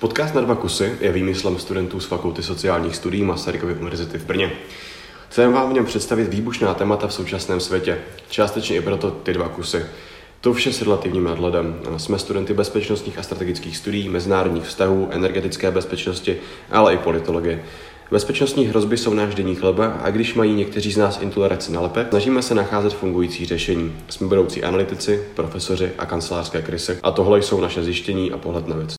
Podcast na dva kusy je výmyslem studentů z Fakulty sociálních studií Masarykovy univerzity v Brně. Chceme vám v něm představit výbušná témata v současném světě, částečně i proto ty dva kusy. To vše s relativním nadhledem. Jsme studenty bezpečnostních a strategických studií, mezinárodních vztahů, energetické bezpečnosti, ale i politologie. Bezpečnostní hrozby jsou náš denní chleba a když mají někteří z nás intoleranci na lepek, snažíme se nacházet fungující řešení. Jsme budoucí analytici, profesoři a kancelářské krysy a tohle jsou naše zjištění a pohled na věc.